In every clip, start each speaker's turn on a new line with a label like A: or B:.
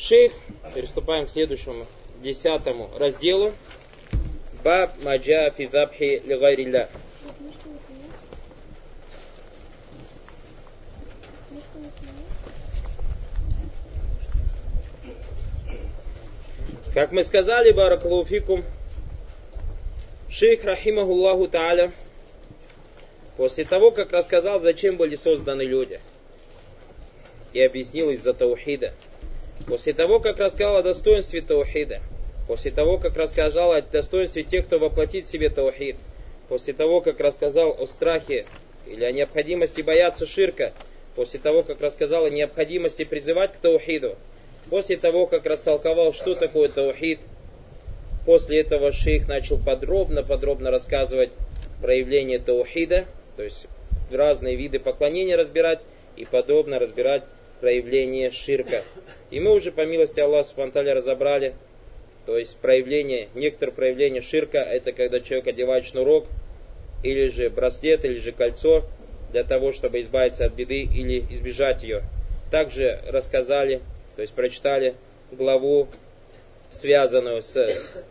A: Шейх, приступаем к следующему, десятому разделу. Баб маджа фи забхи лигайрилля. Как мы сказали, Баракалуфикум, шейх Рахимахуллаху Тааля, после того, как рассказал, зачем были созданы люди, и объяснил из-за таухида, после того, как рассказал о достоинстве таухида, после того, как рассказал о достоинстве тех, кто воплотит в себе таухид, после того, как рассказал о страхе или о необходимости бояться ширка, после того, как рассказал о необходимости призывать к таухиду, После того, как растолковал, что такое таухид, после этого шейх начал подробно-подробно рассказывать проявление таухида, то есть разные виды поклонения разбирать и подобно разбирать проявление ширка. И мы уже по милости Аллаха Субтитры разобрали, то есть проявление, некоторые проявления ширка, это когда человек одевает шнурок, или же браслет, или же кольцо, для того, чтобы избавиться от беды или избежать ее. Также рассказали то есть прочитали главу, связанную с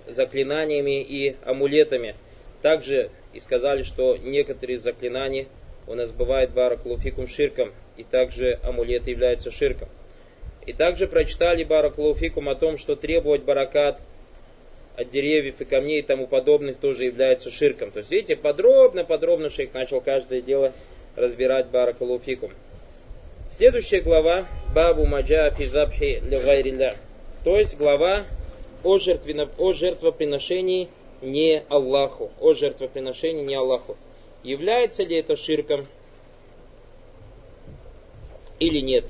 A: заклинаниями и амулетами. Также и сказали, что некоторые из заклинаний у нас бывает баракулуфикум ширком, и также амулеты являются ширком. И также прочитали баракулуфикум о том, что требовать баракат от деревьев и камней и тому подобных тоже является ширком. То есть, видите, подробно-подробно шейх начал каждое дело разбирать баракулуфикум. Следующая глава Бабу Маджа Физабхи Левайрилля. То есть глава о, жертвенно, о жертвоприношении не Аллаху. О жертвоприношении не Аллаху. Является ли это ширком или нет?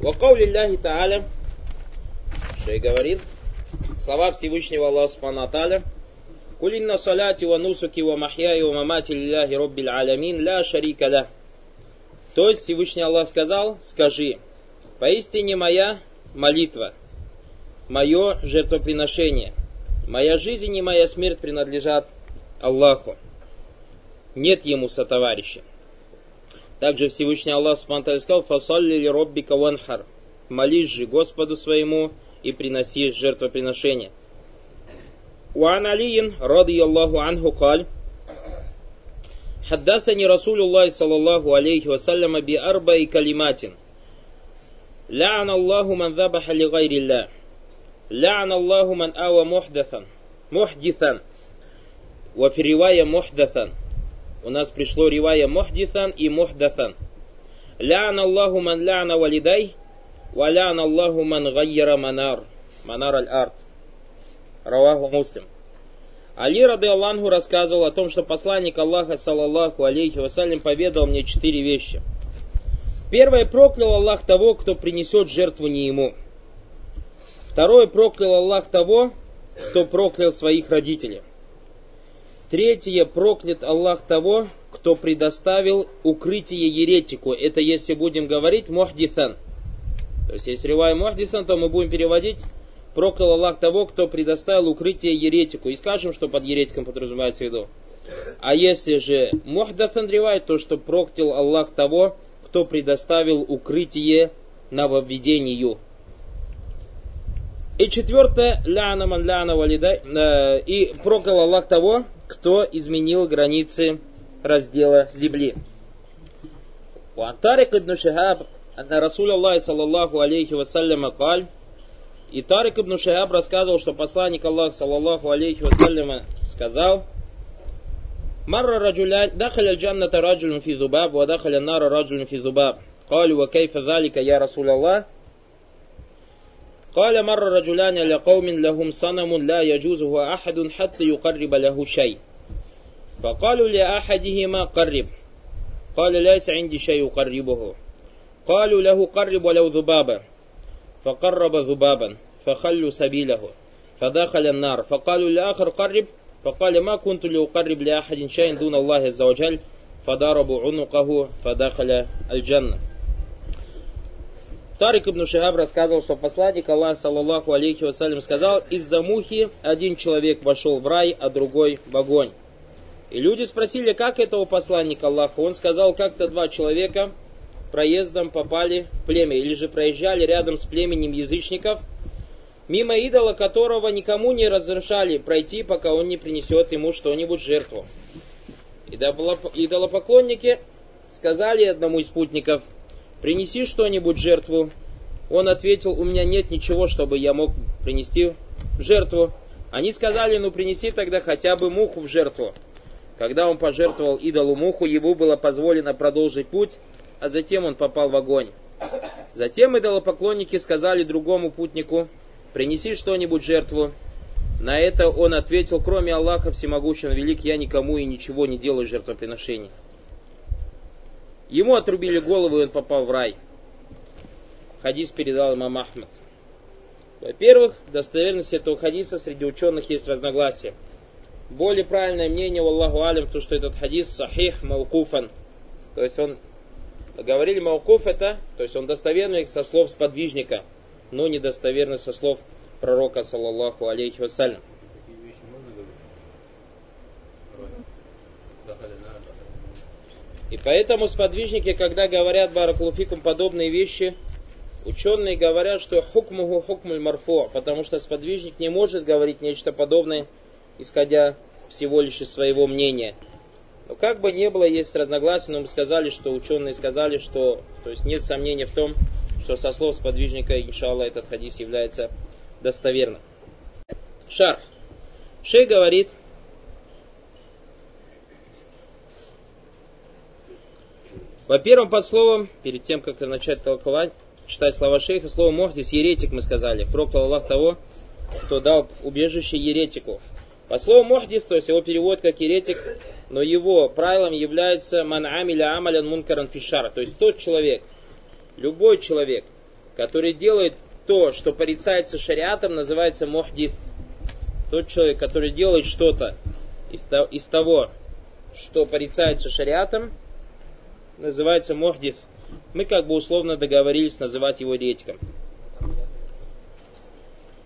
A: Вакаули Аллахи Тааля, и говорит, слова Всевышнего Аллаха Субхану Аталя, Кулинна саляти ва нусуки ва махьяи ва мамати лилляхи роббил алямин ля шарика лях. То есть Всевышний Аллах сказал, скажи, поистине моя молитва, мое жертвоприношение, моя жизнь и моя смерть принадлежат Аллаху. Нет ему сотоварища. Также Всевышний Аллах Субтитры сказал, «Фасалли ли роббика ванхар». Молись же Господу своему и приноси жертвоприношение. وعن علي رضي الله عنه قال حدثني رسول الله صلى الله عليه وسلم بأربع كلمات لعن الله من ذبح لغير الله لعن الله من آوى محدثا محدثا وفي رواية محدثا у нас пришло ривая мухдисан и мухдасан. Лян Аллаху ман ляна валидай, ва лян Аллаху ман гайяра манар, манар аль-арт. Раваху муслим. Али рады Аллаху рассказывал о том, что посланник Аллаха, саллаллаху алейхи вассалям, поведал мне четыре вещи. Первое, проклял Аллах того, кто принесет жертву не ему. Второе, проклял Аллах того, кто проклял своих родителей. Третье, проклят Аллах того, кто предоставил укрытие еретику. Это если будем говорить мухдисан. То есть, если ривай мухдисан, то мы будем переводить проклял Аллах того, кто предоставил укрытие еретику. И скажем, что под еретиком подразумевается в виду. А если же мухдафан ривает, то что проклял Аллах того, кто предоставил укрытие нововведению. И четвертое, ляна ман ляна валидай, э, и проклял Аллах того, кто изменил границы раздела земли. وعن طارق بن شهاب أن رسول الله صلى الله عليه وسلم قال и Тарик ибн Шахаб рассказывал, что посланник Аллаха, саллаллаху алейхи вассаляма, сказал, Марра раджулян, дахаля джанната раджулюн фи зубаб, ва дахаля нара раджулюн фи зубаб. قالوا وكيف ذلك يا رسول الله قال مر رجلان لقوم لهم صنم لا يجوزه أحد حتى يقرب له شيء. فقالوا لأحدهما قرب. قال ليس عندي شيء يقربه قالوا له قرب ولو ذبابا فقرب ذبابا فخلوا سبيله. فدخل النار. فقالوا لآخر قرب. فقال ما كنت لأقرب لأحد شيء دون الله عز وجل؟ فضربوا عنقه فدخل الجنة. Тарик ибн Шихаб рассказывал, что посланник Аллаха, саллаллаху алейхи вассалям, сказал, из-за мухи один человек вошел в рай, а другой в огонь. И люди спросили, как этого посланника Аллаха. Он сказал, как-то два человека проездом попали в племя, или же проезжали рядом с племенем язычников, мимо идола которого никому не разрешали пройти, пока он не принесет ему что-нибудь жертву. Идолопоклонники сказали одному из спутников, принеси что-нибудь жертву. Он ответил, у меня нет ничего, чтобы я мог принести жертву. Они сказали, ну принеси тогда хотя бы муху в жертву. Когда он пожертвовал идолу муху, ему было позволено продолжить путь, а затем он попал в огонь. Затем идолопоклонники сказали другому путнику, принеси что-нибудь жертву. На это он ответил, кроме Аллаха Всемогущего Велик, я никому и ничего не делаю жертвоприношений. Ему отрубили голову, и он попал в рай. Хадис передал имам Ахмад. Во-первых, достоверность этого хадиса среди ученых есть разногласия. Более правильное мнение, Аллаху алим, то, что этот хадис сахих маукуфан. То есть он, говорили маукуф это, то есть он достоверный со слов сподвижника, но недостоверный со слов пророка, саллаллаху алейхи вассалям. И поэтому сподвижники, когда говорят баракулуфикум подобные вещи, ученые говорят, что хукмуху хукмуль марфо, потому что сподвижник не может говорить нечто подобное, исходя всего лишь из своего мнения. Но как бы ни было, есть разногласия, но мы сказали, что ученые сказали, что то есть нет сомнения в том, что со слов сподвижника, иншаллах, этот хадис является достоверным. Шарх. Шей говорит, По первым подсловам, перед тем, как начать толковать, читать слова шейха, слово мухдис, еретик мы сказали. Проклял Аллах того, кто дал убежище еретику. По слову мухдис, то есть его перевод как еретик, но его правилом является ман амиля амалян мункаран фишара. То есть тот человек, любой человек, который делает то, что порицается шариатом, называется мухдис. Тот человек, который делает что-то из того, что порицается шариатом, называется мухдис. Мы как бы условно договорились называть его ретиком.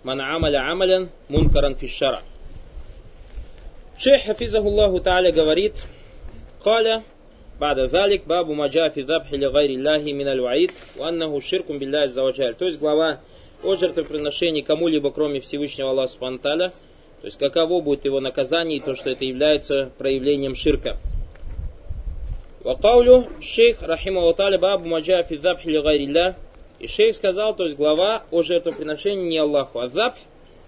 A: Ман амаля амалян мункаран фишара. Шейх Хафизахуллаху Тааля говорит, قال بعد ذلك باب ما جاء في ذبح لغير الله من الوعيد وأنه شرك بالله عز وجل. То есть глава о жертвоприношении кому-либо, кроме Всевышнего Аллаха Субтитры, то есть каково будет его наказание и то, что это является проявлением ширка. Вакаулю шейх рахима таля бабу маджа фи забхи ли И шейх сказал, то есть глава о жертвоприношении не Аллаху, а забх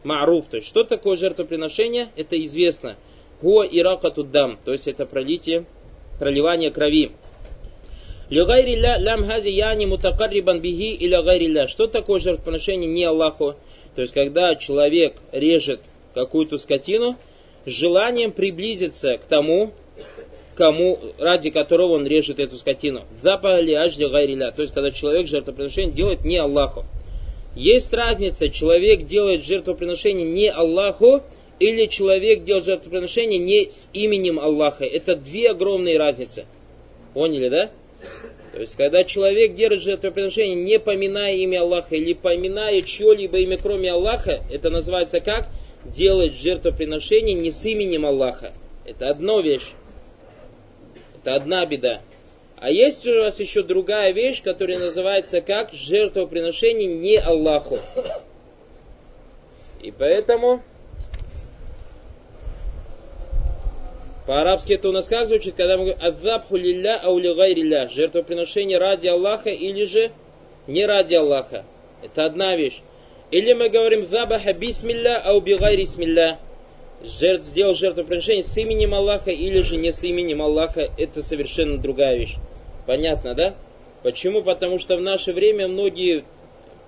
A: маруф. То есть что такое жертвоприношение? Это известно. Гуа ирака дам, то есть это пролитие, проливание крови. Лигайрилля лям хази яни мутакаррибан бихи или гайрилля. Что такое жертвоприношение не Аллаху? То есть когда человек режет какую-то скотину с желанием приблизиться к тому, кому, ради которого он режет эту скотину. Запали ажди гайриля. То есть, когда человек жертвоприношение делает не Аллаху. Есть разница, человек делает жертвоприношение не Аллаху, или человек делает жертвоприношение не с именем Аллаха. Это две огромные разницы. Поняли, да? То есть, когда человек держит жертвоприношение, не поминая имя Аллаха, или поминая чье-либо имя, кроме Аллаха, это называется как? Делать жертвоприношение не с именем Аллаха. Это одна вещь. Это одна беда. А есть у вас еще другая вещь, которая называется как жертвоприношение не Аллаху. И поэтому по-арабски это у нас как звучит, когда мы говорим «Адзабху лилля аули гайрилля» жертвоприношение ради Аллаха или же не ради Аллаха. Это одна вещь. Или мы говорим «Забаха бисмилля ау бигайри смилля» жертв, сделал жертвоприношение с именем Аллаха или же не с именем Аллаха, это совершенно другая вещь. Понятно, да? Почему? Потому что в наше время многие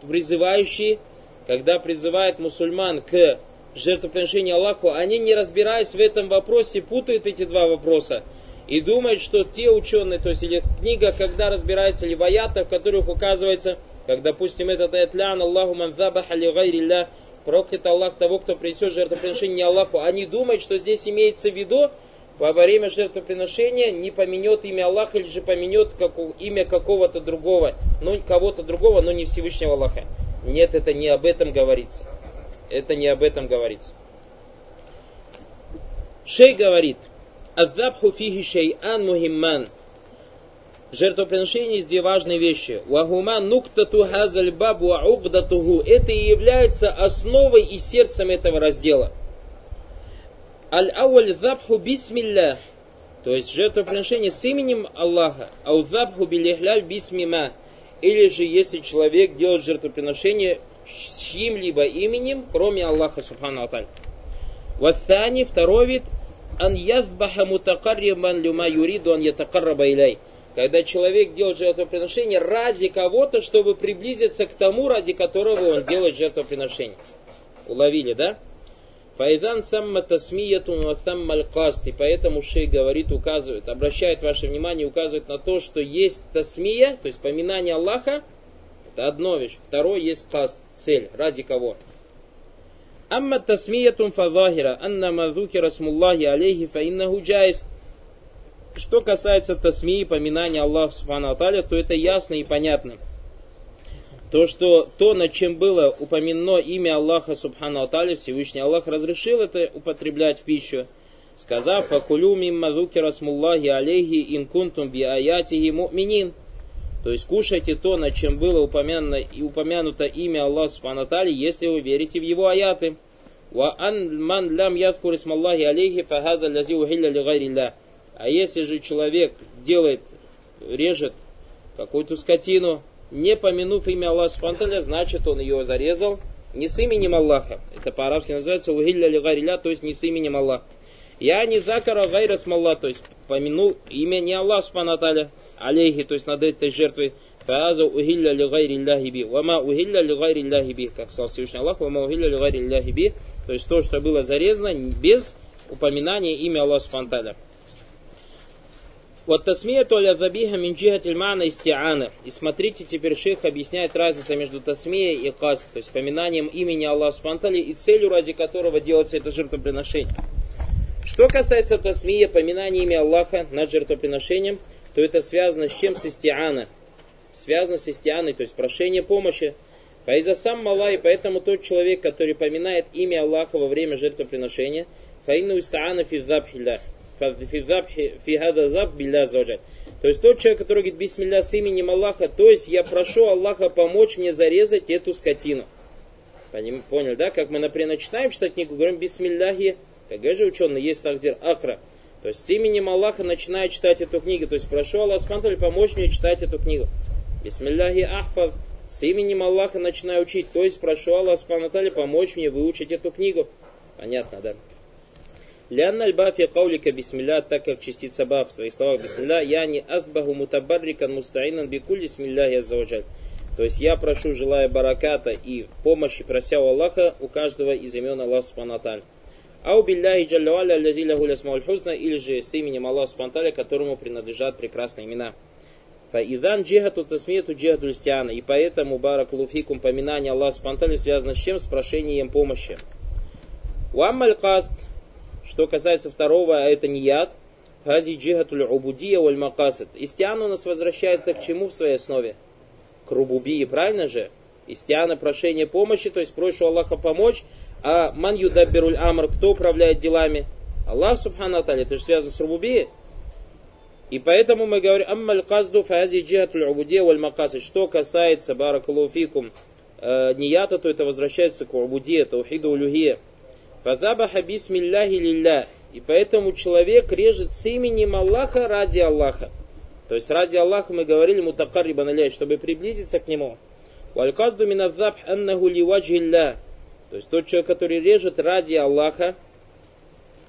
A: призывающие, когда призывают мусульман к жертвоприношению Аллаху, они не разбираясь в этом вопросе, путают эти два вопроса и думают, что те ученые, то есть или книга, когда разбирается, или в аятах, в которых указывается, как, допустим, этот аятлян Аллаху ман забаха ли гайрилля, проклят Аллах того, кто принесет жертвоприношение не Аллаху. Они думают, что здесь имеется в виду, во время жертвоприношения не поменет имя Аллаха или же поменет как, имя какого-то другого, ну кого-то другого, но не Всевышнего Аллаха. Нет, это не об этом говорится. Это не об этом говорится. Шей говорит, Азабху фихи шей'ан мухимман. В жертвоприношении есть две важные вещи. Вагума нуктату хазаль бабу аугдатуху. Это и является основой и сердцем этого раздела. Аль-ауаль забху бисмилля. То есть жертвоприношение с именем Аллаха. Аузабху билихляль бисмима. Или же если человек делает жертвоприношение с чьим-либо именем, кроме Аллаха Субхану Аталь. Ваthani, второй вид, ан язбаха мутакаррибан люма юриду ан ятакарраба иляй. Когда человек делает жертвоприношение ради кого-то, чтобы приблизиться к тому, ради которого он делает жертвоприношение. Уловили, да? Файзан самма тасмиятун ва самма И поэтому шей говорит, указывает, обращает ваше внимание, указывает на то, что есть тасмия, то есть поминание Аллаха, это одно вещь. Второе есть каст, цель, ради кого. Амма тасмиятун фазахира, анна мазукира смуллахи алейхи фаиннаху джайз. Что касается тасмии, поминания Аллаха Субхану Аталя, то это ясно и понятно. То, что то, над чем было упомянено имя Аллаха Субхану Аталя, Всевышний Аллах разрешил это употреблять в пищу, сказав, «Факулю мимма зукира смуллахи алейхи инкунтум би аятихи му'минин». То есть кушайте то, над чем было упомянуто, и упомянуто имя Аллаха Субхану Аталя, если вы верите в его аяты. «Ва ан ман лям ядкур исмаллахи алейхи фахаза лязи ухилля ли А если же человек делает, режет какую-то скотину, не помянув имя Аллаха Субхану значит он ее зарезал не с именем Аллаха. Это по-арабски называется угилля ли то есть не с именем Аллаха. Я не закара гайра смалла, то есть помянул имя не Аллаха Субхану алейхи, то есть над этой жертвой. Фааза ухилля ли гайри Аллахи би. Вама ухилля ли гайри Аллахи би. Как сказал Всевышний Аллах, вама ухилля ли гайри Аллахи би. То есть то, что было зарезано без упоминания имя Аллаха Субхану вот тасмияту аля забиха мин джихатиль мана истиана. И смотрите, теперь шейх объясняет разницу между тасмией и каст, то есть поминанием имени Аллаха Субтитры и целью, ради которого делается это жертвоприношение. Что касается тасмия, поминания имени Аллаха над жертвоприношением, то это связано с чем? С истиана. Связано с истианой, то есть прошение помощи. Фаиза сам мала, и поэтому тот человек, который поминает имя Аллаха во время жертвоприношения, фаину истаана фи То есть тот человек, который говорит бисмилля с именем Аллаха, то есть я прошу Аллаха помочь мне зарезать эту скотину. Понял, да? Как мы, например, начинаем читать книгу, говорим бисмилляхи, как же ученый, есть тагдир акра. То есть с именем Аллаха начинаю читать эту книгу. То есть прошу Аллаха Спанталь помочь мне читать эту книгу. Бисмилляхи ахфав. С именем Аллаха начинаю учить. То есть прошу Аллаха Спанталь помочь мне выучить эту книгу. Понятно, да? Лянна аль-бафи каулика бисмилля, так как частица баф в твоих словах бисмилля, я не азбаху мутабаррикан мустаинан бикуль бисмилляхи аззаваджаль. То есть я прошу, желая бараката и помощи, прося у Аллаха, у каждого из имен Аллаха Субханаталь. Ау билляхи джаллаваля лязиля гуля хусна, или же с именем Аллаха Субханаталя, которому принадлежат прекрасные имена. Фаидан джихату тасмияту джихату листиана. И поэтому барак луфикум поминание Аллаха Субханаталя связано с чем? С прошением помощи. Уаммаль каст – что касается второго, а это не яд, хази джихатуль убудия валь макасад. Истиан у нас возвращается к чему в своей основе? К рубубии, правильно же? Истиана прошение помощи, то есть прошу Аллаха помочь, а ман юдаббируль амр, кто управляет делами? Аллах субхану аталя, это же связано с рубубией. И поэтому мы говорим, аммаль казду фази джихатуль убудия валь макасад. Что касается, баракалуфикум, э, нията, то это возвращается к убудия, таухиду улюхия. Фазабаха бисмилляхи лилля. И поэтому человек режет с именем Аллаха ради Аллаха. То есть ради Аллаха мы говорили мутакарриба наляй, чтобы приблизиться к нему. Вальказду миназабх аннаху ливаджилля. То есть тот человек, который режет ради Аллаха,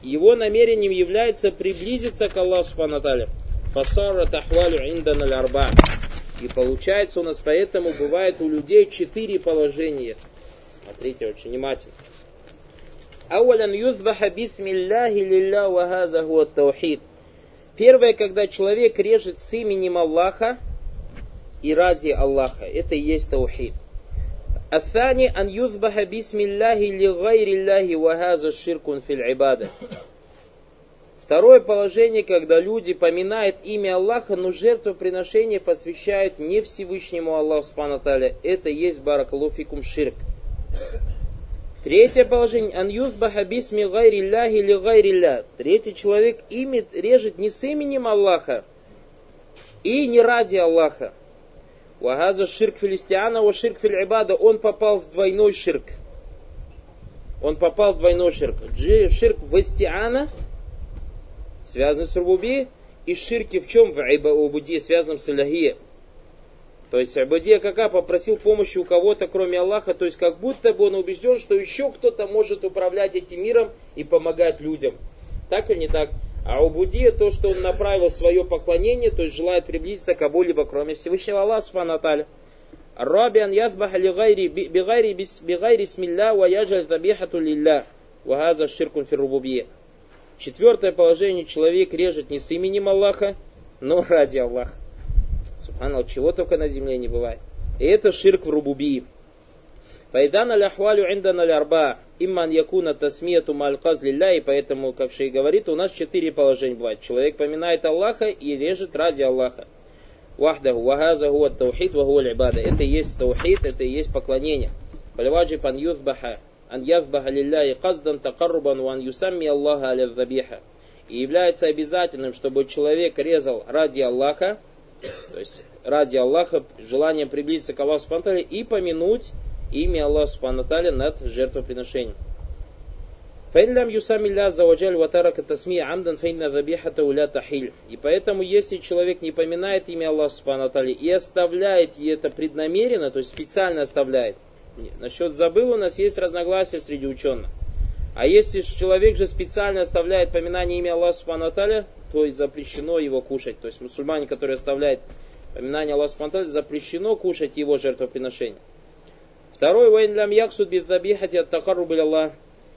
A: его намерением является приблизиться к Аллаху Субханаталя. Фасара тахвалю индан арба. И получается у нас поэтому бывает у людей четыре положения. Смотрите очень внимательно. Ауалян юзбаха бисмилляхи лилля вахаза таухид. Первое, когда человек режет с именем Аллаха и ради Аллаха, это и есть таухид. Афани ан юзбаха бисмилляхи ли вахаза ширкун фил ибада. Второе положение, когда люди поминают имя Аллаха, но жертвоприношение посвящают не Всевышнему Аллаху Субхану это есть баракалуфикум ширк. Третье положение. Ан юзбаха бисми гайрилляхи ли гайрилля. Третий человек имит, режет не с именем Аллаха, и не ради Аллаха. Вагаза ширк филистиана, ва ширк филибада, он попал в двойной ширк. Он попал в двойной ширк. Ширк в истиана, связанный с рубуби, и ширки в чем? В убуди, связанном с иляхия. То есть Абадия Кака попросил помощи у кого-то, кроме Аллаха, то есть как будто бы он убежден, что еще кто-то может управлять этим миром и помогать людям. Так или не так? А Убудия то, что он направил свое поклонение, то есть желает приблизиться к кому-либо, кроме Всевышнего Аллаха Субхану Аталя. Рабиан язбах лигайри бигайри смилля ва яджаль табихату лилля. Вагаза ширкун фиррубубия. Четвертое положение, человек режет не с именем Аллаха, но ради Аллаха. Субханаллах, чего только на земле не бывает. И это ширк в рубубии. Файдан аляхвалю индан алярба. Имман якуна тасмияту мальказ лилля. И поэтому, как Шей говорит, у нас четыре положения бывает. Человек поминает Аллаха и режет ради Аллаха. Вахдаху, вахаза хуа таухид, вахуа ибада. Это и есть таухид, это и есть поклонение. Фальваджиб ан юзбаха, ан язбаха лилляхи каздан такаррубан ван юсамми Аллаха аля И является обязательным, чтобы человек резал ради Аллаха, то есть ради Аллаха, желание приблизиться к Аллаху Субхану и помянуть имя Аллаха Субхану над жертвоприношением. Фаиллям юсамилля заваджаль ватарака тасми амдан фейна забихата уля тахиль. И поэтому, если человек не поминает имя Аллаха Субхану и оставляет это преднамеренно, то есть специально оставляет, насчет забыл у нас есть разногласия среди ученых. А если человек же специально оставляет поминание имя Аллаха Субхану то запрещено его кушать. То есть мусульмане, которые оставляют поминание Аллаха Субхану запрещено кушать его жертвоприношение. Второй, вайн лям яксуд бидзабихати от такарру Аллах.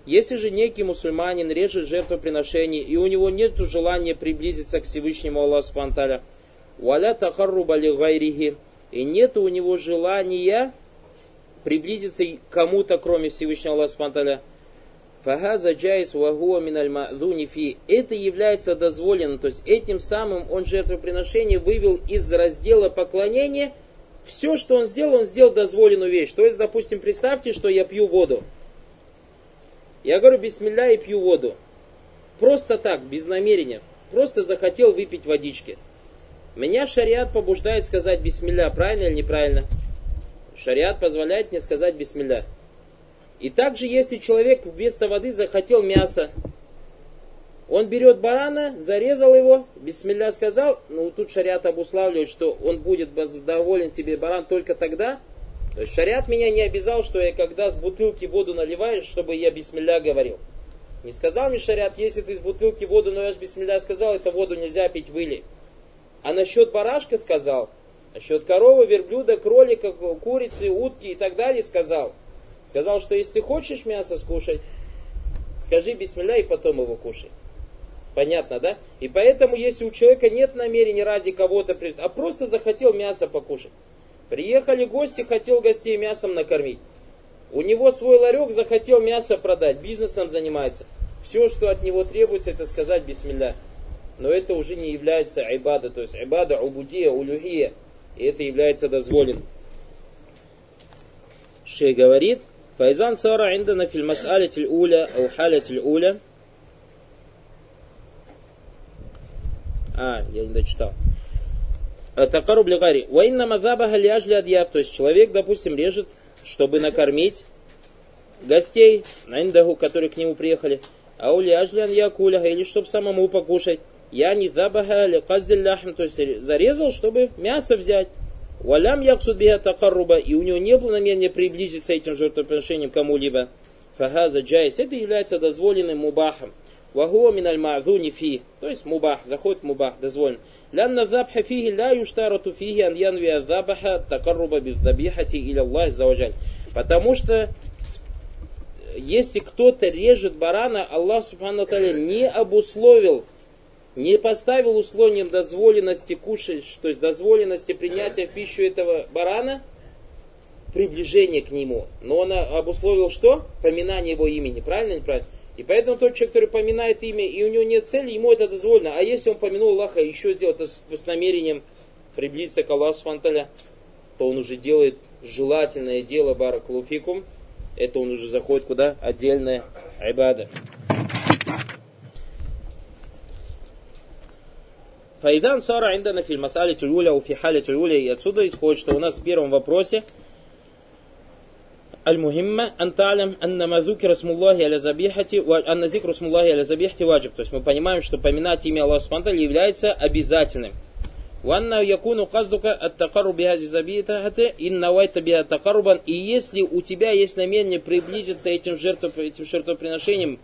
A: Если же некий мусульманин режет жертвоприношение, и у него нет желания приблизиться к Всевышнему Аллаху Субхану валя такарруба гайрихи, и нет у него желания приблизиться к кому-то, кроме Всевышнего Аллаха Субхану Фагаза джайс вагуа миналь фи. Это является дозволенным, то есть этим самым он жертвоприношение вывел из раздела поклонения. Все, что он сделал, он сделал дозволенную вещь. То есть, допустим, представьте, что я пью воду. Я говорю бисмилля и пью воду. Просто так, без намерения. Просто захотел выпить водички. Меня шариат побуждает сказать бисмилля, правильно или неправильно? Шариат позволяет мне сказать бисмилля. И также, если человек вместо воды захотел мясо, он берет барана, зарезал его, бисмилля сказал, ну тут шариат обуславливает, что он будет доволен тебе баран только тогда. То есть шариат меня не обязал, что я когда с бутылки воду наливаешь, чтобы я бисмилля говорил. Не сказал мне шариат, если ты из бутылки воду наешь бисмилля сказал, это воду нельзя пить, выли. А насчет барашка сказал, насчет коровы, верблюда, кролика, курицы, утки и так далее сказал – Сказал, что если ты хочешь мясо скушать, скажи бисмилля и потом его кушай. Понятно, да? И поэтому, если у человека нет намерения ради кого-то, а просто захотел мясо покушать. Приехали гости, хотел гостей мясом накормить. У него свой ларек, захотел мясо продать, бизнесом занимается. Все, что от него требуется, это сказать бисмилля. Но это уже не является айбада, то есть айбада, убудия, улюхия. И это является дозволенным. Шей говорит, فإذا صار عندنا في المسألة الأولى أو حالة الأولى А, я не дочитал. Такару блигари. Ваинна мазабаха ляжли адьяв. То есть человек, допустим, режет, чтобы накормить гостей, наиндагу, которые к нему приехали. А у ляжлян якуляха, или чтобы самому покушать. Я не забаха ли то есть зарезал, чтобы мясо взять. Валям яксуд биха такарруба, и у него не было намерения приблизиться этим жертвоприношением кому-либо. Фагаза джайс, это является дозволенным мубахом. Вагуа миналь ма'зуни фи, то есть мубах, заходит в мубах, дозволен. Лянна забха фиги ля юштарату фиги ан янвия забаха такарруба бездабихати или Аллах заваджаль. Потому что если кто-то режет барана, Аллах Субхану не обусловил не поставил условием дозволенности кушать, то есть дозволенности принятия в пищу этого барана, приближение к нему. Но он обусловил что? Поминание его имени. Правильно, неправильно? И поэтому тот человек, который поминает имя, и у него нет цели, ему это дозволено. А если он помянул Аллаха еще сделал это с, с намерением приблизиться к Аллаху Субтитры, то он уже делает желательное дело Баракулуфикум. Это он уже заходит куда? Отдельная айбада. Файдан сара индана фильм масали тюля у фихали тюля. И отсюда исходит, что у нас в первом вопросе Аль-Мухимма, анталям, аннама зукир смуллахи аля забихати, анна зикру смуллахи аля забихати ваджиб. То есть мы понимаем, что поминать имя Аллаха Субтитры является обязательным. Ванна якуну каздука от такару биази забитахате, инна вайта биа такарубан. И если у тебя есть намерение приблизиться этим, жертвоп, этим жертвоприношением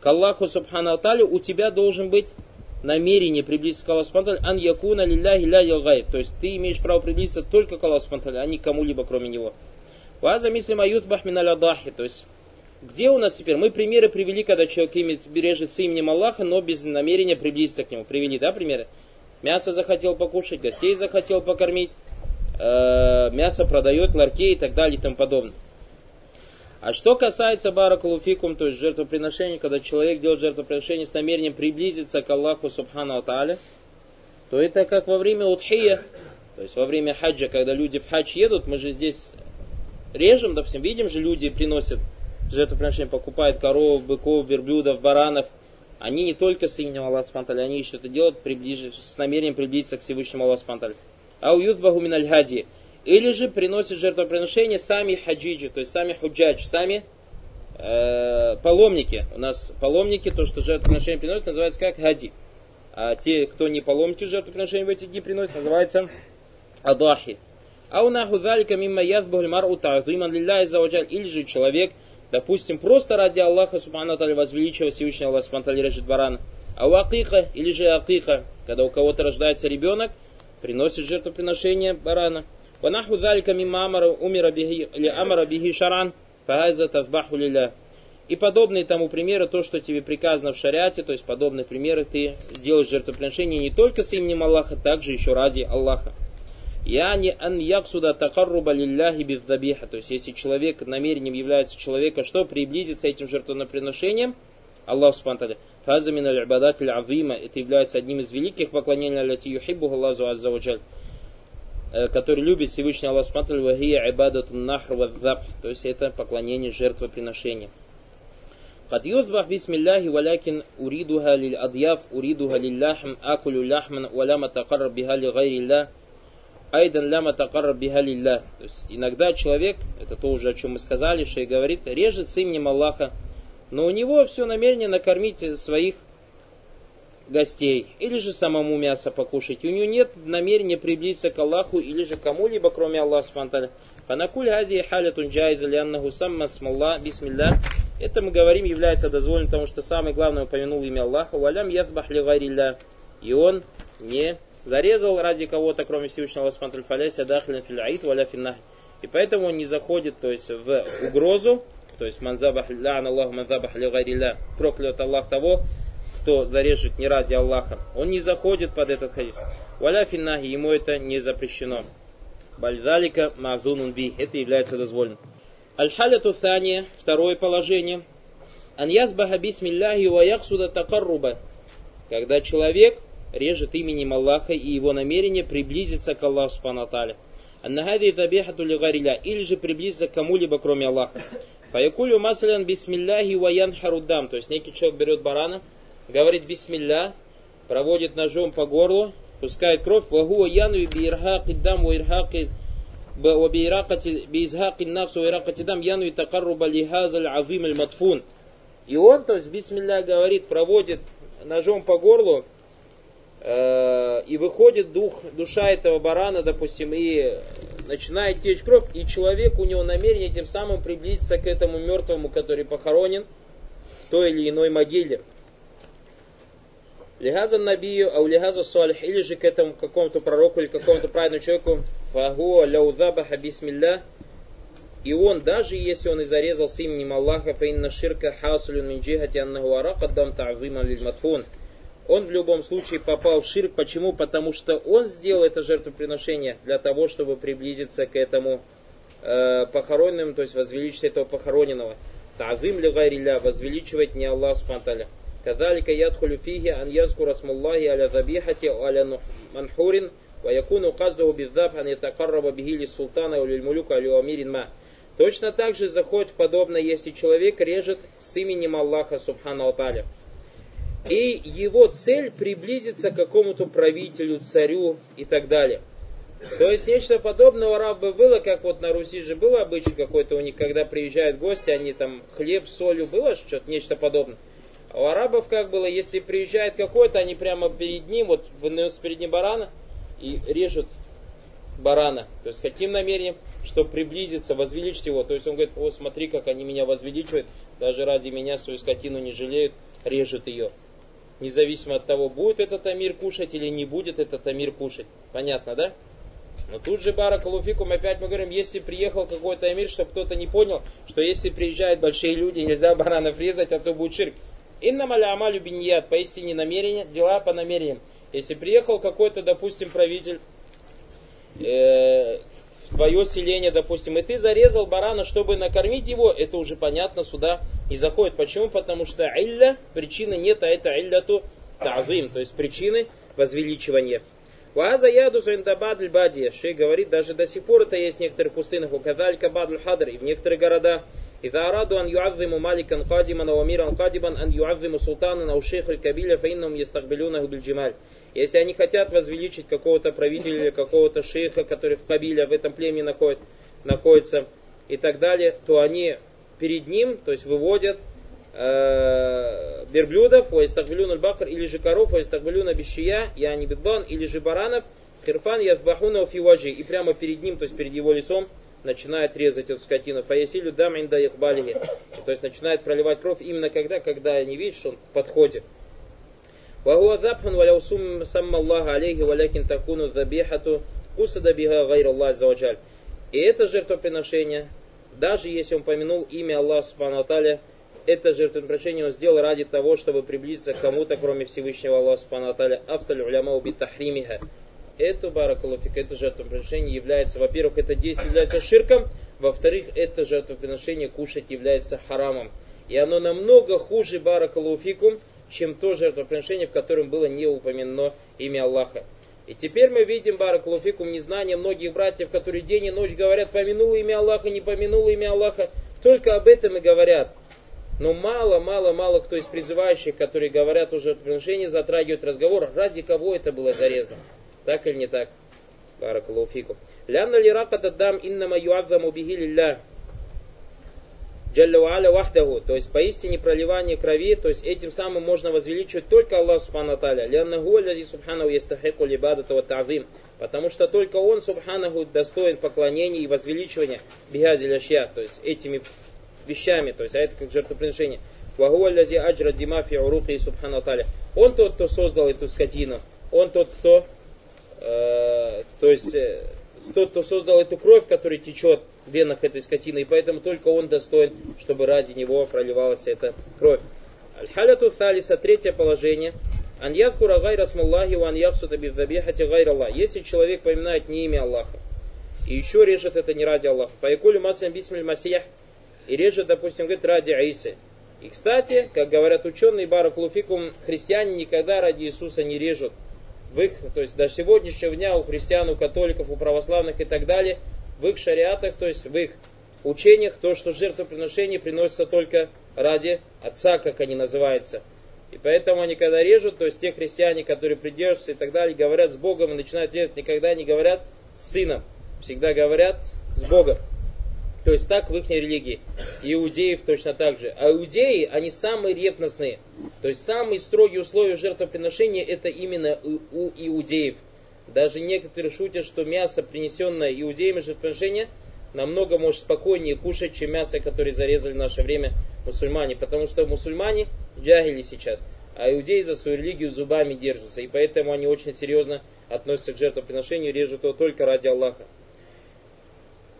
A: к Аллаху Субхану Аталю, у тебя должен быть намерение приблизиться к Аллаху Субхану ан якуна лилляхи ля То есть ты имеешь право приблизиться только к Аллаху Субхану а не кому-либо кроме Него. Ваза мислим аютбах миналь адахи. То есть, где у нас теперь? Мы примеры привели, когда человек имеет, бережет с именем Аллаха, но без намерения приблизиться к нему. Привели, да, примеры? Мясо захотел покушать, гостей захотел покормить, э, мясо продает ларьке и так далее и тому подобное. А что касается баракулуфикум, то есть жертвоприношения, когда человек делает жертвоприношение с намерением приблизиться к Аллаху Субхану Ата'аля, то это как во время утхия, то есть во время хаджа, когда люди в хадж едут, мы же здесь режем, допустим, видим же, люди приносят жертвоприношения, покупают коров, быков, верблюдов, баранов. Они не только с именем Аллаха Спанталя, они еще это делают приближ... с намерением приблизиться к Всевышнему Аллаху Спанталя. А у юзбаху миналь хади. Или же приносят жертвоприношения сами хаджиджи, то есть сами худжадж, сами э, паломники. У нас паломники, то, что жертвоприношение приносят, называется как хади. А те, кто не паломники жертвоприношения в эти дни приносят, называется адахи. Ау наху залика мимма язбухль мар'у ta'зиман лилляхи заваджаль. Или же человек, допустим, просто ради Аллаха Субхану Аталя возвеличивая Всевышний Аллах Субхану Аталя режет барана. А у акика, или же акика, когда у кого-то рождается ребенок, приносит жертвоприношение барана. Залика мимма амара умира бихи, или амара бихи шаран, фагайза тазбаху лилля. И подобные тому примеры, то, что тебе приказано в шариате, то есть подобные примеры, ты делаешь жертвоприношение не только с именем Аллаха, также еще ради Аллаха. Яни ан яксуда такарруба лилляхи бездабиха. То есть, если человек намерением является человека, что приблизиться этим жертвоприношением, Аллах Субтитры, фаза мин аль азима, это является одним из великих поклонений, аллати юхиббу Аллаху азза ваджаль, э, Э, который любит Всевышний Аллах Субтитры Вахия Айбадатун Нахр Вадзаб, то есть это поклонение жертвоприношения. Кад юзбах бисмилляхи валякин уридуха лиль адьяф уридуха лилляхм акулю ляхман валяма такарра биха ли гайрилля айдан ляма такарра биха лилля. То есть иногда человек, это то уже о чем мы сказали, что и говорит, режет с именем Аллаха, но у него все намерение накормить своих гостей, или же самому мясо покушать. У него нет намерения приблизиться к Аллаху или же кому-либо, кроме Аллаха Субтитры. Фанакуль хази халятун джайза ляннаху самма смалла бисмилля. Это мы говорим является дозволенным, потому что самое главное упомянул имя Аллаха. Валям язбах ли И он не зарезал ради кого-то, кроме Всевышнего Аллаха фаляся дахлин филяид валя финнах. И поэтому он не заходит то есть, в угрозу, то есть манзабах лян Аллаху манзабах ли проклят Аллах того, кто зарежет не ради Аллаха. Он не заходит под этот хадис. Валя финнахи, ему это не запрещено. Бальдалика мазунун би, это является дозволенным. Аль-халяту thания, второе положение. Ан язбаха бисмилляхи ва яхсуда такарруба. Когда человек режет именем Аллаха и его намерение приблизиться к Аллаху Субхану Аннахади табихату лигариля, или же приблизиться к кому-либо, кроме Аллаха. Фаякулю масалян бисмилляхи ваян харуддам. То есть некий человек берет барана, говорит бисмилля, проводит ножом по горлу, пускает кровь, яну и бирхаки дам уирхаки бизхаки нафсу уирхаки дам яну и такарруба лихазаль авим аль матфун. И он, то есть бисмилля говорит, проводит ножом по горлу, э, и выходит дух, душа этого барана, допустим, и начинает течь кровь, и человек, у него намерение тем самым приблизиться к этому мертвому, который похоронен в той или иной могиле. Лихаза набию, а лихаза салих, или же к этому какому-то пророку или какому-то праведному человеку, фагуа ляудабаха бисмилля, и он, даже если он и зарезал с именем Аллаха, фаинна ширка хасулюн мин джихати аннаху аракаддам та'зима лиль матфун он в любом случае попал в ширк. Почему? Потому что он сделал это жертвоприношение для того, чтобы приблизиться к этому э, похороненному, то есть возвеличить этого похороненного. Тазым ли гайриля, возвеличивать не Аллах спанталя. Кадалика ядхулю фиги ан язку расмуллахи аля забихати аля манхурин ва якуну каздаху биддаб ан ятакарраба бихили султана улиль мулюка алю амирин ма. Точно так же заходит в подобное, если человек режет с именем Аллаха Субхану Аталя. И его цель приблизиться к какому-то правителю, царю и так далее. То есть нечто подобное у арабов было, как вот на Руси же было обычай какой-то у них, когда приезжают гости, они там хлеб солью, было что-то, нечто подобное. А у арабов как было, если приезжает какой-то, они прямо перед ним, вот выносят перед ним барана и режут барана. То есть каким намерением? Чтобы приблизиться, возвеличить его. То есть он говорит, о, смотри, как они меня возвеличивают, даже ради меня свою скотину не жалеют, режут ее. Независимо от того, будет этот амир кушать или не будет этот амир кушать. Понятно, да? Но тут же Баракалуфикум, опять мы говорим, если приехал какой-то амир, чтобы кто-то не понял, что если приезжают большие люди, нельзя баранов резать, а то будет ширк. Инна маля амалю биньят, поистине намерения, дела по намерениям. Если приехал какой-то, допустим, правитель э, в твое селение, допустим, и ты зарезал барана, чтобы накормить его, это уже понятно сюда и заходит. Почему? Потому что илля, причины нет, а это илляту тавим, то есть причины возвеличивания. Ваза яду суиндабад бадия. Шей говорит, даже до сих пор это есть в некоторых пустынях. У кадалька бадль хадр и в некоторых городах. إذا أرادوا أن يعظموا مالكا قادما أو أميرا قادما أن يعظموا سلطانا أو شيخ الكبيلة فإنهم يستقبلونه بالجمال. Если они хотят возвеличить какого-то правителя или какого-то шейха, который в кабиле, в этом племени находит, находится и так далее, то они перед ним, то есть выводят э, верблюдов, ваистагвилюн бакр или же коров, ваистагвилюн бишия, яни бидбан, или же баранов, хирфан язбахуна фиваджи, и прямо перед ним, то есть перед его лицом, начинает резать эту скотину. Фаясилю дам инда ихбалихи. То есть начинает проливать кровь именно когда, когда они видят, что он подходит. وهو ذبح ولو سمى الله عليه ولكن تكون الذبيحة قصد بها غير الله عز وجل. И это жертвоприношение, даже если он помянул имя Аллаха Субхану это жертвоприношение он сделал ради того, чтобы приблизиться к кому-то, кроме Всевышнего Аллаха Субхану Аталя. Авталь уляма уби тахримиха это баракалуфик, это жертвоприношение является, во-первых, это действие является ширком, во-вторых, это жертвоприношение кушать является харамом. И оно намного хуже баракалуфикум, чем то жертвоприношение, в котором было не упомянено имя Аллаха. И теперь мы видим баракалуфикум незнание многих братьев, которые день и ночь говорят, помянуло имя Аллаха, не помянуло имя Аллаха. Только об этом и говорят. Но мало, мало, мало кто из призывающих, которые говорят о жертвоприношении, затрагивают разговор, ради кого это было зарезано. Так или не так? Баракалуфику. Лянна ли раката дам иннама юадзаму бихи лилля. Джалля вааля вахдаху. То есть поистине проливание крови, то есть этим самым можно возвеличивать только Аллах Субхану Таля. Лянна гуалязи Субханаху ястахику либадата тавим. Потому что только Он, Субханаху, достоин поклонения и возвеличивания бихази ляшья, то есть этими вещами, то есть а это как жертвоприношение. Вагуа лязи аджра димафи уруки Субхану Таля. Он тот, кто создал эту скотину. Он тот, кто Э, то есть э, тот, кто создал эту кровь, которая течет в венах этой скотины, и поэтому только он достоин, чтобы ради него проливалась эта кровь. Аль-халяту талиса, третье положение. Ан ядхура гайра смаллахи ва ан яхсута бидзабихати гайра Аллах. Если человек поминает не имя Аллаха, и еще режет это не ради Аллаха. Фаякулю масам бисмиль масиях. И режет, допустим, говорит, ради Аисы. И, кстати, как говорят ученые, Баракулуфикум, христиане никогда ради Иисуса не режут в их, то есть до сегодняшнего дня у христиан, у католиков, у православных и так далее, в их шариатах, то есть в их учениях, то, что жертвоприношение приносится только ради отца, как они называются. И поэтому они когда режут, то есть те христиане, которые придерживаются и так далее, говорят с Богом и начинают резать, никогда не говорят с сыном. Всегда говорят с Богом. То есть так в их религии. Иудеев точно так же. А иудеи, они самые ревностные. То есть самые строгие условия жертвоприношения это именно у иудеев. Даже некоторые шутят, что мясо, принесенное иудеями жертвоприношения, намного может спокойнее кушать, чем мясо, которое зарезали в наше время мусульмане. Потому что мусульмане джагили сейчас, а иудеи за свою религию зубами держатся. И поэтому они очень серьезно относятся к жертвоприношению, режут его только ради Аллаха.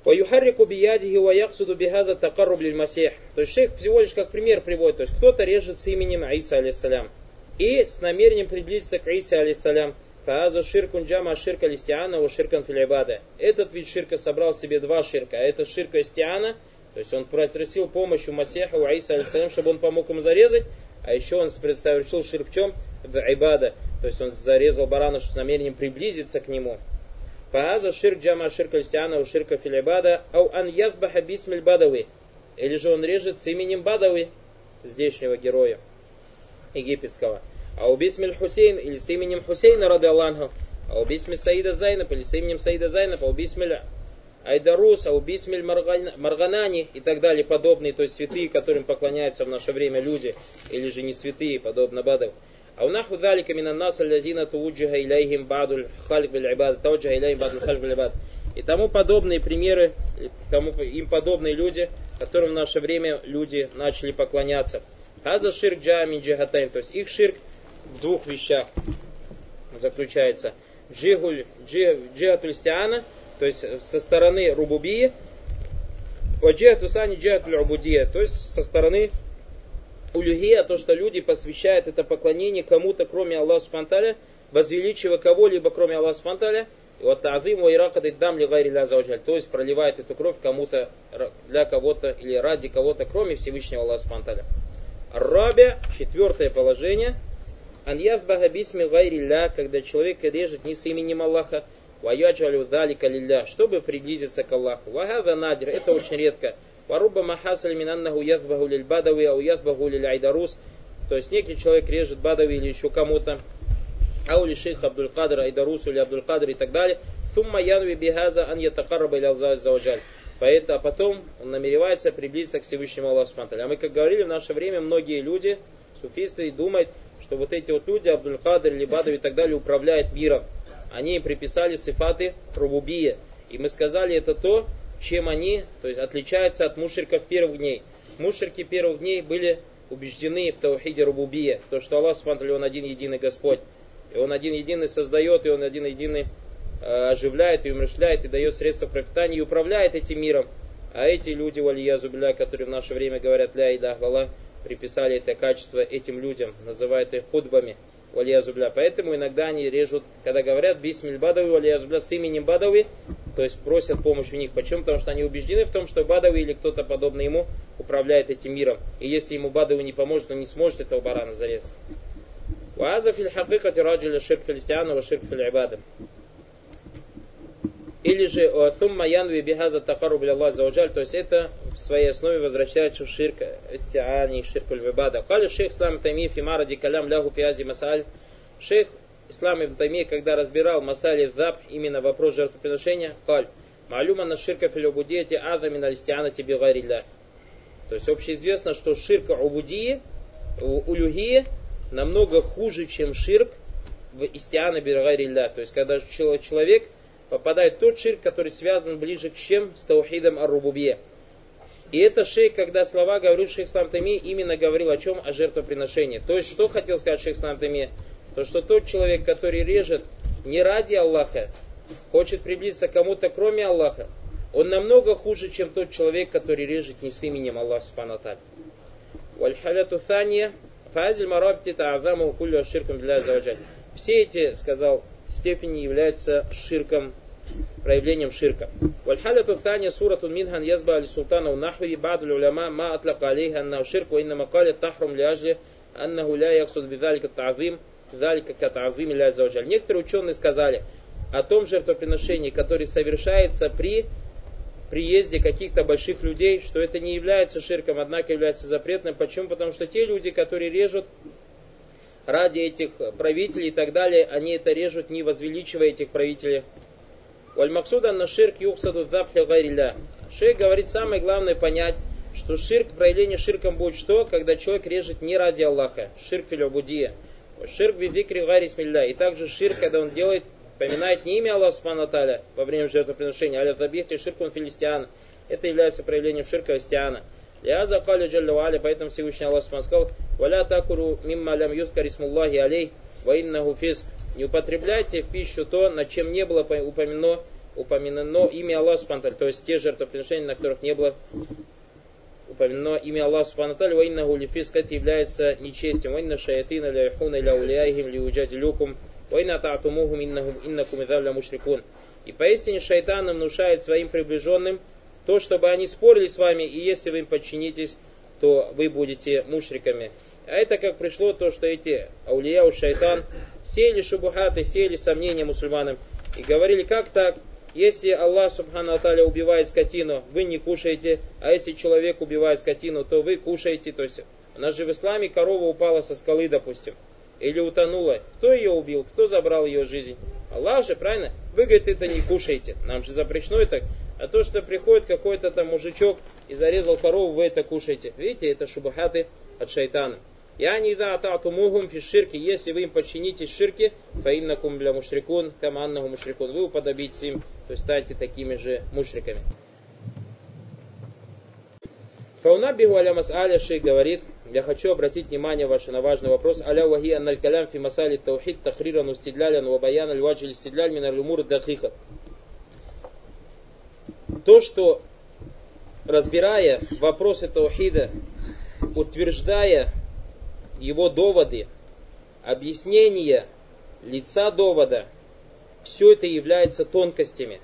A: وَيُحَرِّكُ بِيَادِهِ وَيَقْصُدُ بِهَذَا التَّقَرُّبْ لِلْمَسِيحِ То есть шейх всего лишь как пример приводит. То есть кто-то режет с именем Иса, алейсалям. И с намерением приблизиться к Исе, алейсалям. Фаазу ширкун джама ширка листиана у ширкан филибада. Этот вид ширка собрал себе два ширка. А это ширка истиана, то есть он просил помощь у Масеха, у Аиса, алейсалям, чтобы он помог ему зарезать. А еще он совершил ширк в чем? В ибада. То есть он зарезал барана с намерением приблизиться к нему. Фааза ширк джама ширка листиана у ширка филибада, ау ан язбаха бисмиль бадави. Или же он режет с именем Бадави, здешнего героя египетского. أو باسم الحسين или с именем Хусейна, رضي الله, أو باسم السيدة زينب или с именем Саида Зайнаб, أو باسم العيدروس, أو باسم الميرغني и так далее, подобные, то есть святые, которым поклоняются в наше время люди, или же не святые, подобно Бадов. ذلك من الناس الذين توجه إليهم بعض الخلق بالعبادة, توجه إليهم بعض الخلق بالعبادة. И тому подобные примеры, тому, им подобные люди, которым в наше время люди начали поклоняться. Хаза ширк джами джихатайн, то есть их ширк в двух вещах заключается. Джигуль, джихатуль стиана, то есть со стороны рубубии, ваджиату сани джиатуль убудия, то есть со стороны улюхия, то, что люди посвящают это поклонение кому-то, кроме Аллаха Субтитры, возвеличивая кого-либо, кроме Аллаха Субтитры, вот ва иракат иддам ли гайри То есть проливает эту кровь кому-то, для кого-то или ради кого-то, кроме Всевышнего Аллаха Субтитры. Раби, четвертое положение. Ан язбаха бисми гайри когда человек режет не с именем Аллаха, ваяджалю далика лилля, чтобы приблизиться к Аллаху. Вагада надир, это очень редко. Варуба махасаль минаннаху язбаху лиль бадави, ау язбаху лиль айдарус. То есть некий человек режет бадави или еще кому-то, аули шейх Абдул Кадр, Айдарус или Абдул Кадр и так далее. Сумма янви бихаза ан ятакарраба иля заваджаль. Поэтому, а потом он намеревается приблизиться к Всевышнему Аллаху А мы, как говорили, в наше время многие люди, суфисты, думают, что вот эти вот люди, Абдул Кадр, Либадов и так далее, управляют миром они приписали сифаты рубубия. И мы сказали, это то, чем они то есть, отличаются от мушриков первых дней. Мушрики первых дней были убеждены в таухиде рубубия, то, что Аллах смотрели, Он один единый Господь. И Он один единый создает, и Он один единый э, оживляет и умершляет, и дает средства пропитания, и управляет этим миром. А эти люди, валия зубля, которые в наше время говорят ля и да приписали это качество этим людям, называют их худбами валиязубля. Поэтому иногда они режут, когда говорят бисмиль бадави валиязубля с именем бадави, то есть просят помощь у них. Почему? Потому что они убеждены в том, что бадави или кто-то подобный ему управляет этим миром. И если ему бадави не поможет, он не сможет этого барана зарезать. وهذا في الحقيقة راجل الشرك في الاستعانة والشرك في العبادة. или же «Thumma янви бихаза такару Аллах заваджаль», то есть это в своей основе возвращается в ширк истиани, ширк ульвибада. Кали шейх Ислам Тайми фимара дикалям лягу фиази масаль. Шейх Ислам Ибн Тайми, когда разбирал масали даб, именно вопрос жертвоприношения, каль, малюма на ширка филюбудияти ада мин алистиана тебе гарилля. То есть общеизвестно, что ширка убудии, улюгии намного хуже, чем ширк в истиана биргарилля. То есть когда человек попадает тот ширк, который связан ближе к чем? С таухидом ар-рубубия. И это шейх, когда слова говорит шейх Ислам Тами, именно говорил о чем? О жертвоприношении. То есть, что хотел сказать шейх Ислам Тами? То, что тот человек, который режет не ради Аллаха, хочет приблизиться к кому-то, кроме Аллаха, он намного хуже, чем тот человек, который режет не с именем Аллаха Субхану Вальхаляту Все эти, сказал, степени являются ширком проявлением ширка. Вальхаляту таня сурату минхан язба али султана у нахви баду уляма ма атлака алейха анна ширку инна макали тахрум ляжли аннаху ля яксуд бидалика та'зим далика катa'зим ля завджаль. Некоторые ученые сказали о том жертвоприношении, которое совершается при приезде каких-то больших людей, что это не является ширком, однако является запретным. Почему? Потому что те люди, которые режут ради этих правителей и так далее, они это режут, не возвеличивая этих правителей Вальмаксуда на ширк юхсаду гайриля. Шейх говорит, самое главное понять, что ширк, проявление ширком будет что? Когда человек режет не ради Аллаха. Ширк филябудия. Ширк бидикри гарисмилля. И также ширк, когда он делает, поминает не имя Аллаха Субхану во время жертвоприношения, а забихте ширкун филистиан. Это является проявлением ширка христиана. Лиаза калю джалла аля, поэтому Всевышний Аллах сказал, валя такуру мимма лям юзкар исмуллахи алей, ва иннаху. Не употребляйте в пищу то, над чем не было упомянено, упомянено имя Аллаха Субхану то есть те жертвоприношения, на которых не было упомянено имя Аллаха Субхану Таля, ваинна гулифиск, это является нечестием. Ваинна шаятина ля яхуна ля уляйхим ли уджадилюкум, ваинна та'атумухум иннакум мушрикун. И поистине шайтан внушает своим приближенным то, чтобы они спорили с вами, и если вы им подчинитесь, то вы будете мушриками. А это как пришло то, что эти аулия, шайтан, сеяли шубухаты, сеяли сомнения мусульманам. И говорили, как так, если Аллах Субхану Аталя убивает скотину, вы не кушаете, а если человек убивает скотину, то вы кушаете. То есть у нас же в исламе корова упала со скалы, допустим. или утонула, кто ее убил, кто забрал ее жизнь? Аллах же, правильно? Вы, говорит, это не кушаете. Нам же запрещено это. А то, что приходит какой-то там мужичок и зарезал корову, вы это кушаете. Видите, это шубахаты от шайтана. Я не да ататумухум фи ширки, если вы им подчинитесь ширке, фаиннакум бля мушрикун, каманнаху мушрикун, вы уподобитесь им, то есть станете такими же мушриками. Фаунабиху аля мас'аля шей говорит, я хочу обратить внимание ваше на важный вопрос. Аля вахи анналь калям фи масали таухид тахриран устидлялян ва баян аль ваджи стидляль мин аль дахиха. То, что разбирая вопросы таухида, утверждая его доводы, объяснение лица довода, все это является тонкостями.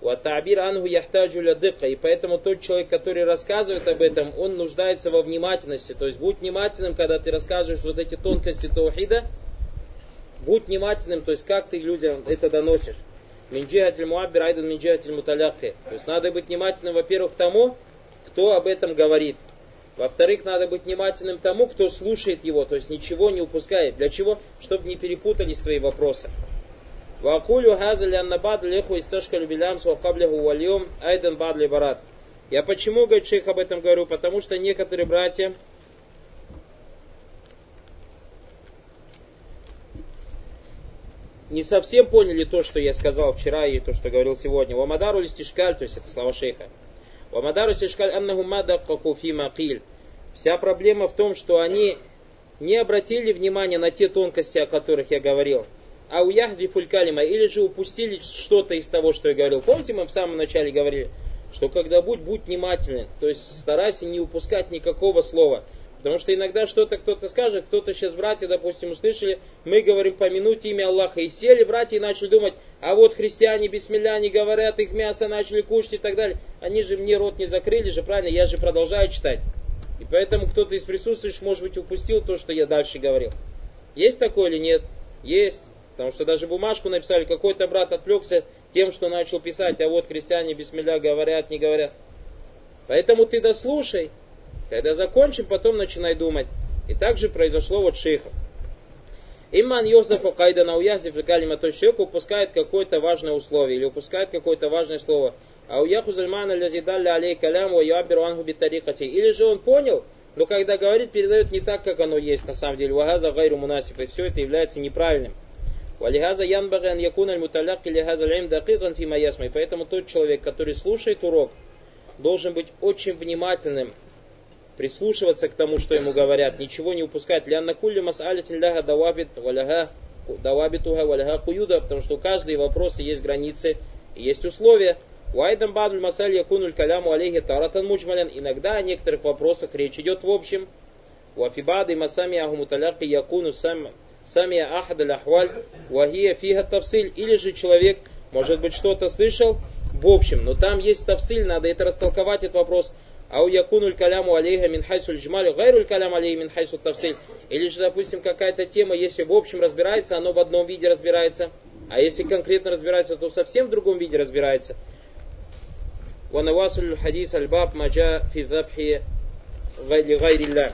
A: Ватабир ангу яхтаджу лядыка. И поэтому тот человек, который рассказывает об этом, он нуждается во внимательности. То есть будь внимательным, когда ты рассказываешь вот эти тонкости таухида. Будь внимательным, то есть как ты людям это доносишь. Минджиатиль муаббир айдан минджиатиль муталякхи. То есть надо быть внимательным, во-первых, тому, кто об этом говорит. Во-вторых, надо быть внимательным тому, кто слушает его, то есть ничего не упускает. Для чего? Чтобы не перепутались твои вопросы. Вакулю хаза лянна бад леху исташка любилям суакаблиху вальем айдан бад барат. Я почему, говорит шейх, об этом говорю? Потому что некоторые братья не совсем поняли то, что я сказал вчера и то, что говорил сегодня. Вамадару листишкаль, то есть это слова шейха. Вамадару листишкаль аннаху мадакаку фи мaqil. Вся проблема в том, что они не обратили внимания на те тонкости, о которых я говорил а у Яхви фулькалима, или же упустили что-то из того, что я говорил. Помните, мы в самом начале говорили, что когда будь, будь внимательный, то есть старайся не упускать никакого слова. Потому что иногда что-то кто-то скажет, кто-то сейчас братья, допустим, услышали, мы говорим помянуть имя Аллаха, и сели братья и начали думать, а вот христиане бисмилля не говорят, их мясо начали кушать и так далее. Они же мне рот не закрыли же, правильно, я же продолжаю читать. И поэтому кто-то из присутствующих, может быть, упустил то, что я дальше говорил. Есть такое или нет? Есть. Потому что даже бумажку написали, какой-то брат отвлекся тем, что начал писать, а вот христиане бисмилля говорят, не говорят. Поэтому ты дослушай, когда закончим, потом начинай думать. И так же произошло вот шейхом. إما أن يحذف قيدا أو يحذف كلمة, то есть человек упускает какое-то важное условие или упускает какое-то важное слово. أو يأخذ المعنى الذي دل عليه الكلام ويعبر عنه بطريقته. Или же он понял, но когда говорит, передает не так, как оно есть на самом деле. وهذا غير مناسب. И все это является неправильным. ولهذا ينبغي أن يكون المتلقي لهذا العلم دقيقا فيما يسمع. И поэтому тот человек, который слушает урок, должен быть очень внимательным, прислушиваться к тому, что ему говорят, ничего не упускать. Лянна кулли мас'алятин давабит валяха давабитуха валяха куюда, потому что у каждой вопроса есть границы, есть условия. Уайдам бадль масаль якунуль каляму алейхи таратан муджмалян. Иногда о некоторых вопросах речь идет в общем. Уафибады масами ахумуталяки якуну сам сами ахад ахваль вахия фига тавсиль. Или же человек, может быть, что-то слышал в общем, но там есть тавсиль, надо это растолковать, этот вопрос. Ау якунуль каляму алейха мин хайсуль джмалю, гайруль калям алейха мин хайсу тавсиль. Или же, допустим, какая-то тема, если в общем разбирается, оно в одном виде разбирается. А если конкретно разбирается, то совсем в другом виде разбирается. ونواصل الحديث الباب ما جاء في الذبح لغير الله